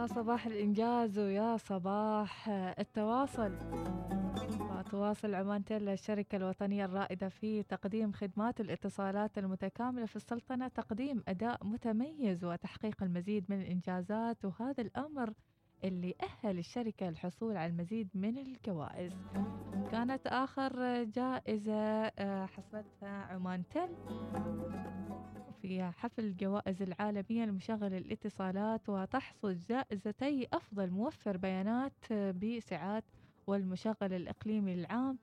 يا صباح الإنجاز ويا صباح التواصل. تواصل عمان تيل الشركة الوطنية الرائدة في تقديم خدمات الاتصالات المتكاملة في السلطنة تقديم أداء متميز وتحقيق المزيد من الإنجازات. وهذا الأمر اللي أهل الشركة الحصول على المزيد من الجوائز. كانت آخر جائزة آه، حصلتها عمان تل في حفل الجوائز العالمية لمشغل الاتصالات وتحصل جائزتي أفضل موفر بيانات بسعات والمشغل الإقليمي العام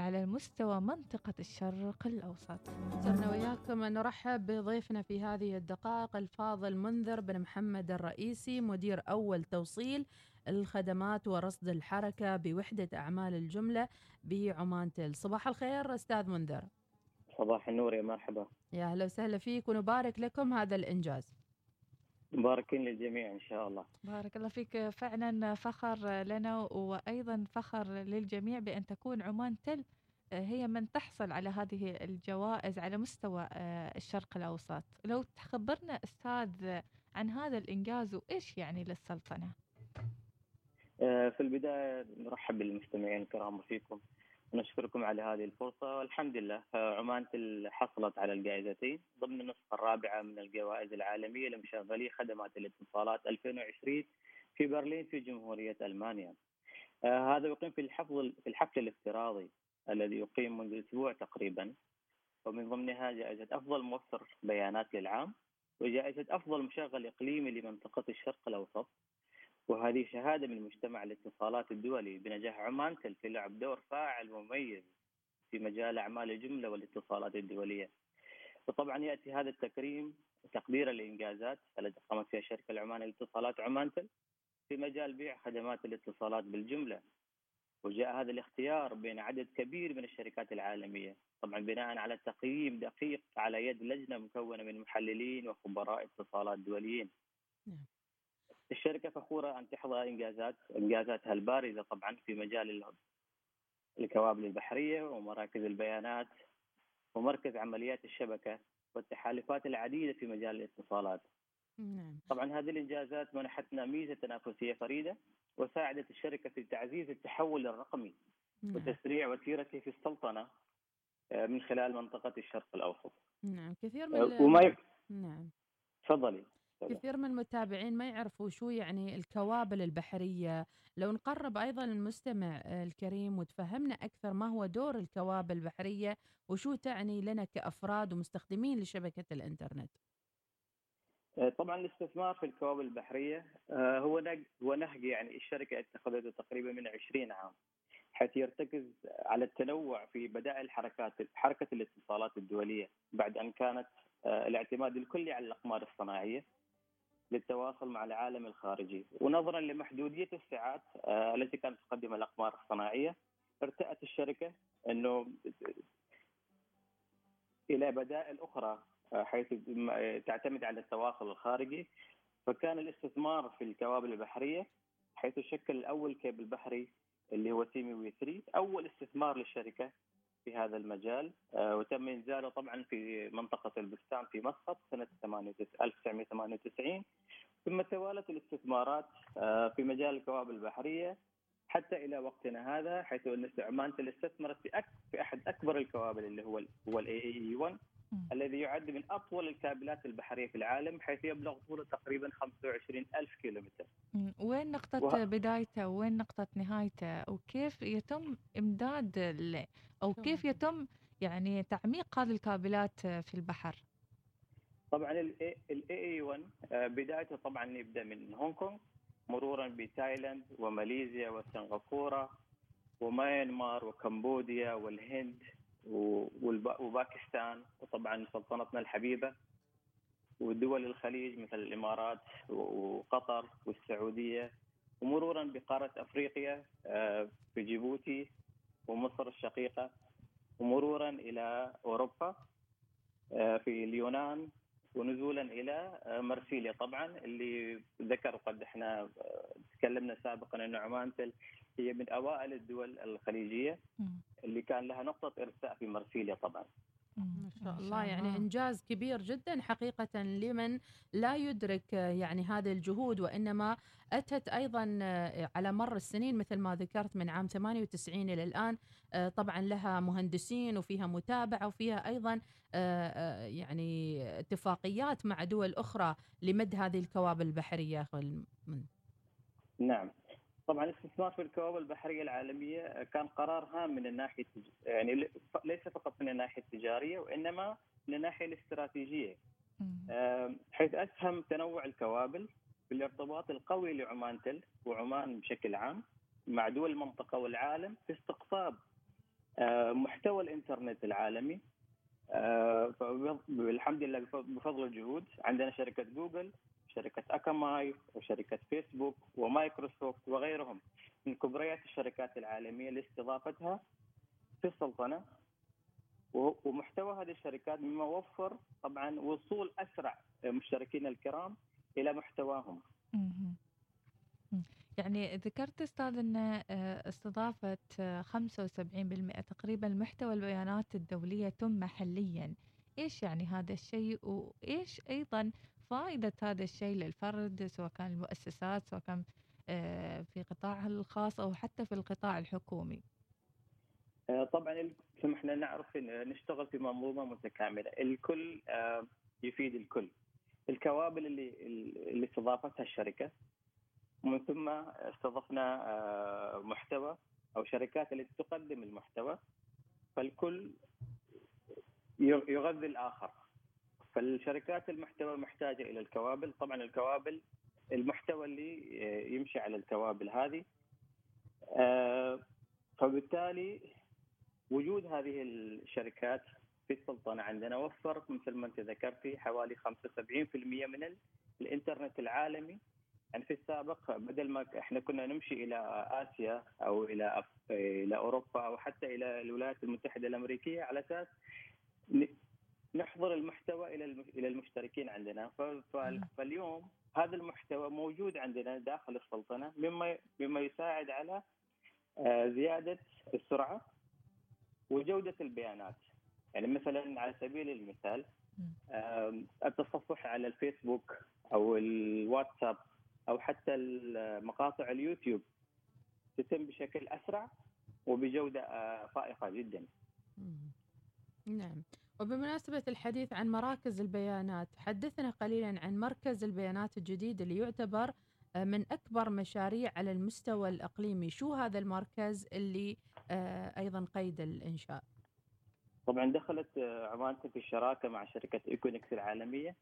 على مستوى منطقة الشرق الأوسط. صرنا وياكم نرحب بضيفنا في هذه الدقائق الفاضل منذر بن محمد الرئيسي مدير أول توصيل الخدمات ورصد الحركة بوحدة أعمال الجملة بعمان تل صباح الخير أستاذ منذر. صباح النور يا مرحبا. يا أهلا وسهلا فيك ونبارك لكم هذا الإنجاز. مباركين للجميع إن شاء الله. بارك الله فيك. فعلا فخر لنا وأيضا فخر للجميع بأن تكون عمان تل هي من تحصل على هذه الجوائز على مستوى آه، الشرق الأوسط. لو تخبرنا أستاذ عن هذا الإنجاز وإيش يعني للسلطنة؟ آه، في البداية نرحب بالمستمعين الكرام فيكم ونشكركم على هذه الفرصة. والحمد لله آه، عمان حصلت على الجائزتين ضمن النسخة الرابعة من الجوائز العالمية لمشغلي خدمات الاتصالات 2020 في برلين في جمهورية ألمانيا. آه، هذا يقيم في الحفل في الحفل الافتراضي الذي يقيم منذ أسبوع تقريبا. ومن ضمنها جائزة أفضل موفر بيانات للعام وجائزة أفضل مشغل إقليمي لمنطقة الشرق الأوسط. وهذه شهادة من مجتمع الاتصالات الدولي. بنجاح عمان في لعب دور فاعل مميز في مجال أعمال الجملة والاتصالات الدولية. وطبعا يأتي هذا التكريم تقديرا لإنجازات التي قامت فيها الشركة العمانية للاتصالات عمانتل في مجال بيع خدمات الاتصالات بالجملة. وجاء هذا الاختيار بين عدد كبير من الشركات العالمية. طبعا بناء على تقييم دقيق على يد لجنة مكونة من محللين وخبراء اتصالات دوليين. نعم. الشركة فخورة أن تحظى إنجازات إنجازاتها البارزه طبعا في مجال الكوابل البحرية ومراكز البيانات ومركز عمليات الشبكة والتحالفات العديدة في مجال الاتصالات. نعم. طبعا هذه الإنجازات منحتنا ميزة تنافسية فريدة وساعدت الشركة في تعزيز التحول الرقمي نعم. وتسريع وتيرته في السلطنة آه، من خلال منطقة الشرق الأوسط. نعم كثير من آه، وما يف... نعم تفضلي كثير من المتابعين ما يعرفوا شو يعني الكوابل البحرية. لو نقرب أيضا المستمع الكريم وتفهمنا أكثر ما هو دور الكوابل البحرية وشو تعني لنا كأفراد ومستخدمين لشبكة الإنترنت. آه، طبعا الاستثمار في الكوابل البحرية آه، هو هو نهج يعني الشركة اتخذته تقريبا من 20 عام حيث يرتكز على التنوع في بدائل حركات حركة الاتصالات الدولية بعد أن كانت آه، الاعتماد الكلي على الأقمار الصناعية. للتواصل مع العالم الخارجي. ونظرا لمحدودية السعات آه، التي كانت تقدمها الأقمار الصناعية ارتأت الشركة أنه إلى بدائل أخرى آه، حيث تعتمد على التواصل الخارجي. فكان الاستثمار في الكوابل البحرية حيث شكل الأول كيبل بحري اللي هو SEA-ME-WE 3 أول استثمار للشركة في هذا المجال. آه، وتم إنزاله طبعا في منطقة البستان في مسقط سنة 1998 ثم توالت الاستثمارات آه، في مجال الكوابل البحرية حتى إلى وقتنا هذا حيث أن عمانتل استثمرت في في أحد أكبر الكوابل اللي هو هو ال AAE 1 الذي يعد من أطول الكابلات البحرية في العالم حيث يبلغ طوله تقريبا 25 ألف كيلومتر. وين نقطة وه... بدايته؟ وين نقطة نهايته؟ وكيف يتم إمداد ال... أو كيف يتم يعني تعميق هذه الكابلات في البحر؟ طبعا ال AAE 1 بدايته طبعا يبدأ من هونغ كونغ مرورا بتايلاند وماليزيا وسنغافورة وميانمار وكمبوديا والهند وباكستان وطبعا سلطنتنا الحبيبة ودول الخليج مثل الإمارات وقطر والسعودية. ومرورا بقارة أفريقيا آه، في جيبوتي ومصر الشقيقة. ومرورا إلى أوروبا آه، في اليونان ونزولا إلى مرسيليا طبعا اللي ذكر قد إحنا تكلمنا سابقا ان عمان هي من أوائل الدول الخليجية اللي كان لها نقطة ارساء في مرسيليا طبعا. ما شاء الله. يعني إنجاز كبير جدا حقيقة لمن لا يدرك يعني هذه الجهود وإنما أتت أيضا على مر السنين مثل ما ذكرت من عام 98 إلى الآن. طبعا لها مهندسين وفيها متابعة وفيها أيضا يعني اتفاقيات مع دول أخرى لمد هذه الكوابل البحرية. نعم. طبعا الاستثمار في الكوابل البحرية العالمية كان قرار هام من الناحية يعني ليس فقط من الناحية التجارية وإنما من الناحية الاستراتيجية. حيث أسهم تنوع الكوابل بالارتباط القوي لعمانتل وعمان بشكل عام مع دول المنطقة والعالم في استقطاب محتوى الإنترنت العالمي. الحمد لله بفضل الجهود. عندنا شركة جوجل شركة أكاماي وشركة فيسبوك ومايكروسوفت وغيرهم. من كبريات الشركات العالمية لاستضافتها في السلطنة. ومحتوى هذه الشركات مما وفر طبعا وصول أسرع مشتركين الكرام إلى محتواهم. يعني ذكرت أستاذ إن آه، استضافه 75% تقريبا محتوى البيانات الدولية تم محليا إيش يعني هذا الشيء؟ وايش أيضا فائدة هذا الشيء للفرد سواء كان المؤسسات سواء كان آه، في قطاعها الخاص أو حتى في القطاع الحكومي. آه، طبعا إحنا نعرف نشتغل في منظومة متكاملة. الكل آه، يفيد الكل. الكوابل اللي اللي استضافتها الشركة ومن ثم استضفنا محتوى أو شركات اللي تقدم المحتوى. فالكل يغذي الآخر. فالشركات المحتوى محتاجة إلى الكوابل. طبعا الكوابل المحتوى اللي يمشي على الكوابل هذه. آه، فبالتالي وجود هذه الشركات في السلطنة عندنا وفر مثل ما أنت ذكرتي حوالي 75% من الإنترنت العالمي. يعني في السابق بدل ما إحنا كنا نمشي إلى آسيا أو إلى إلى أوروبا أو حتى إلى الولايات المتحدة الأمريكية على أساس نحضر المحتوى إلى إلى المشتركين عندنا. فاليوم هذا المحتوى موجود عندنا داخل السلطنة مما مما يساعد على آه، زيادة السرعة وجودة البيانات. يعني مثلا على سبيل المثال التصفح على الفيسبوك أو الواتساب أو حتى مقاطع اليوتيوب تتم بشكل أسرع وبجودة آه، فائقه جدا. نعم. وبمناسبة الحديث عن مراكز البيانات حدثنا قليلا عن مركز البيانات الجديد اللي يعتبر آه، من أكبر مشاريع على المستوى الإقليمي. شو هذا المركز اللي آه، أيضا قيد الإنشاء؟ طبعا دخلت آه، عمانته في الشراكة مع شركة إيكونكس العالمية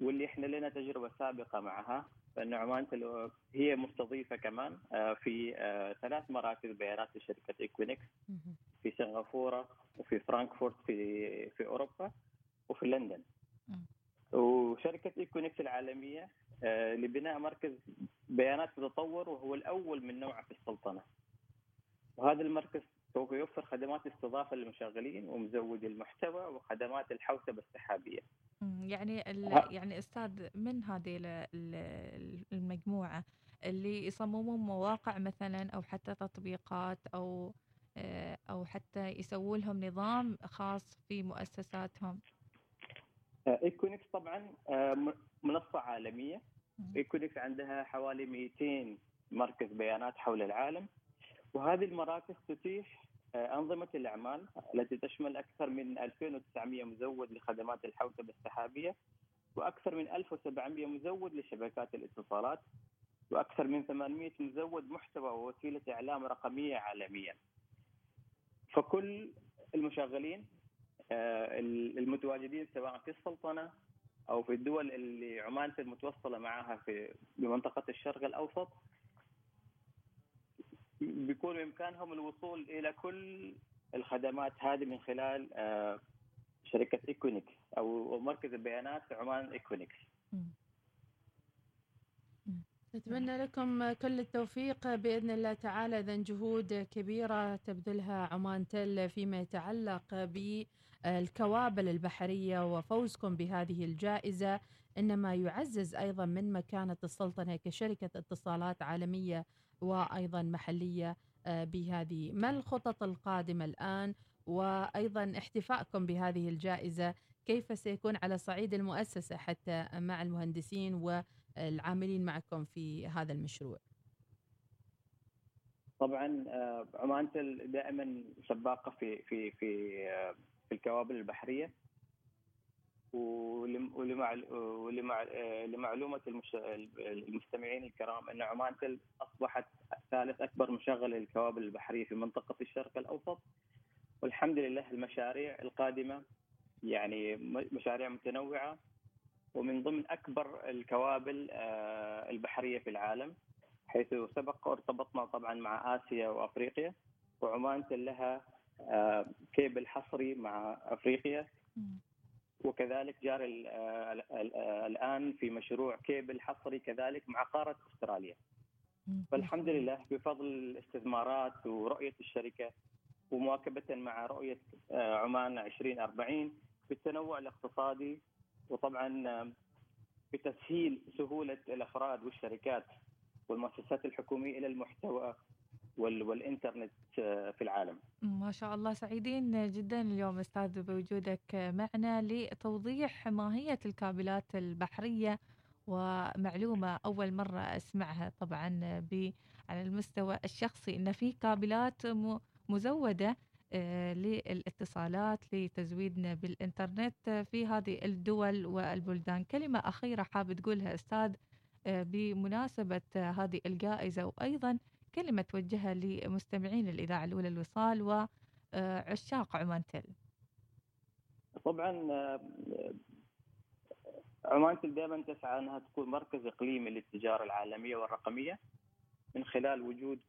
واللي إحنا لنا تجربة سابقة معها فإن عمان هي مستضيفة كمان في ثلاث مراكز بيانات لشركة إكوينكس. في سنغافورة وفي فرانكفورت في في أوروبا وفي لندن. وشركة إكوينكس العالمية آه، لبناء مركز بيانات متطور وهو الأول من نوعه في السلطنة. وهذا المركز سوف يوفر خدمات استضافة للمشغلين ومزودي المحتوى وخدمات الحوسبة السحابية. يعني يعني أستاذ من هذه المجموعة اللي يصممون مواقع مثلا أو حتى تطبيقات أو آه، أو حتى يسووا لهم نظام خاص في مؤسساتهم. Equinix طبعا آه، منصة عالمية. Equinix عندها حوالي 200 مركز بيانات حول العالم. وهذه المراكز تتيح آه، أنظمة الأعمال التي تشمل أكثر من 2900 مزود لخدمات الحوسبة السحابية وأكثر من 1700 مزود لشبكات الاتصالات وأكثر من 800 مزود محتوى ووسيلة إعلام رقمية عالميا. فكل المشغلين آه، المتواجدين سواء في السلطنة أو في الدول اللي عمان المتوصلة معها في بمنطقة الشرق الأوسط بيكون بإمكانهم الوصول إلى كل الخدمات هذه من خلال آه، شركة Equinix أو مركز البيانات عمان Equinix. نتمنى لكم كل التوفيق. بإذن الله تعالى إذا جهود كبيرة تبذلها عمانتل فيما يتعلق بالكوابل البحرية وفوزكم بهذه الجائزة. إنما يعزز أيضا من مكانة السلطنة كشركة اتصالات عالمية وأيضا محلية آه، بهذه ما الخطط القادمة الآن. وأيضا احتفائكم بهذه الجائزة كيف سيكون على صعيد المؤسسة حتى مع المهندسين والعاملين معكم في هذا المشروع؟ طبعا آه، عمان دائما سباقة في في في آه، في الكوابل البحرية. ولمعلومه المستمعين الكرام أن عمان تل أصبحت ثالث أكبر مشغل للكوابل البحرية في منطقة الشرق الأوسط. والحمد لله المشاريع القادمة يعني مشاريع متنوعة ومن ضمن أكبر الكوابل آه، البحرية في العالم حيث سبق وارتبطنا طبعا مع آسيا وأفريقيا وعمان لها آه، كيبل حصري مع أفريقيا. وكذلك جاري الآن في مشروع كيبل حصري كذلك مع قارة أستراليا. فالحمد لله بفضل الاستثمارات ورؤية الشركة ومواكبة مع رؤية آه، عمان 2040 بالتنوع الاقتصادي وطبعا بتسهيل سهولة الأفراد والشركات والمؤسسات الحكومية إلى المحتوى والإنترنت آه، في العالم. ما شاء الله سعيدين جدا اليوم أستاذ بوجودك معنا لتوضيح ماهية الكابلات البحرية ومعلومة أول مرة أسمعها طبعا على المستوى الشخصي إن في كابلات مزودة للاتصالات لتزويدنا بالإنترنت في هذه الدول والبلدان. كلمة أخيرة حاب تقولها أستاذ آه، بمناسبة هذه الجائزة. وأيضا كلمة توجهها لمستمعين الإذاعة الأولى الوصال وعشاق عمان تل. طبعا آه، عمان تل دائما تسعى أنها تكون مركز إقليمي للتجارة العالمية والرقمية من خلال وجود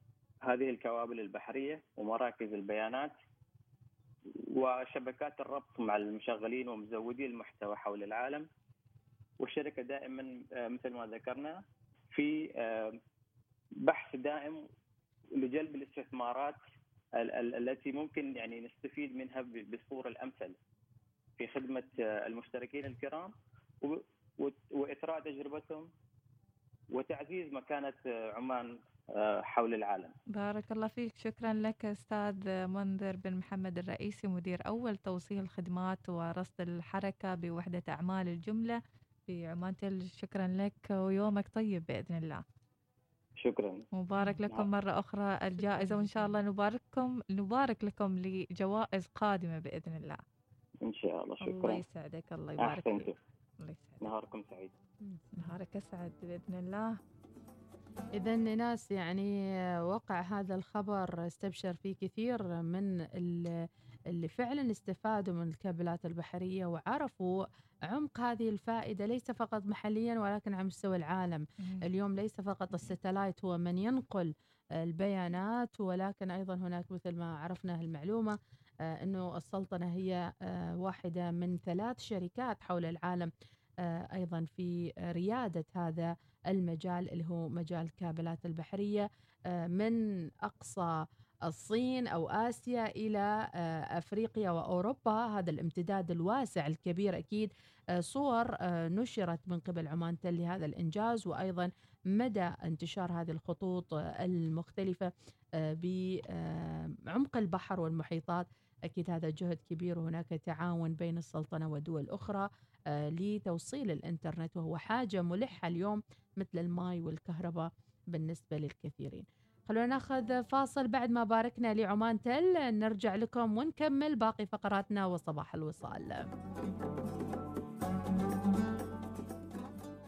هذه الكوابل البحرية ومراكز البيانات وشبكات الربط مع المشغلين ومزودي المحتوى حول العالم. والشركة دائما آه، مثل ما ذكرنا في آه، بحث دائم لجلب الاستثمارات التي ممكن يعني نستفيد منها بالصورة الأمثل في خدمة آه، المشتركين الكرام وإثراء تجربتهم وتعزيز مكانة عمان. حول العالم. بارك الله فيك. شكرا لك أستاذ منذر بن محمد الرئيسي مدير أول توصيل خدمات ورصد الحركة بوحدة أعمال الجملة في عمان. تل شكرا لك ويومك طيب بإذن الله. شكرا. مبارك لكم نعم. مرة أخرى الجائزة وإن شاء الله نبارككم نبارك لكم لجوائز قادمة بإذن الله. إن شاء الله. شكرا. الله يسعدك الله يبارك فيك. الله يسعدك. نهاركم سعيد. نهارك أسعد بإذن الله. إذا ناس يعني وقع هذا الخبر استبشر فيه كثير من اللي فعلا استفادوا من الكابلات البحرية وعرفوا عمق هذه الفائدة ليس فقط محليا ولكن على مستوى العالم. اليوم ليس فقط الستلايت هو من ينقل البيانات ولكن أيضا هناك مثل ما عرفنا المعلومة آه، أنه السلطنة هي آه، واحدة من ثلاث شركات حول العالم. آه، أيضا في ريادة هذا المجال اللي هو مجال الكابلات البحرية آه، من أقصى الصين أو آسيا إلى آه، أفريقيا وأوروبا. هذا الامتداد الواسع الكبير أكيد آه، صور نشرت من قبل عمان تل لهذا الإنجاز وأيضا مدى انتشار هذه الخطوط المختلفة بعمق البحر والمحيطات. أكيد هذا جهد كبير وهناك تعاون بين السلطنة ودول أخرى لتوصيل الإنترنت وهو حاجة ملحة اليوم مثل الماء والكهرباء بالنسبة للكثيرين. خلونا ناخذ فاصل. بعد ما باركنا لعمان تل نرجع لكم ونكمل باقي فقراتنا وصباح الوصال.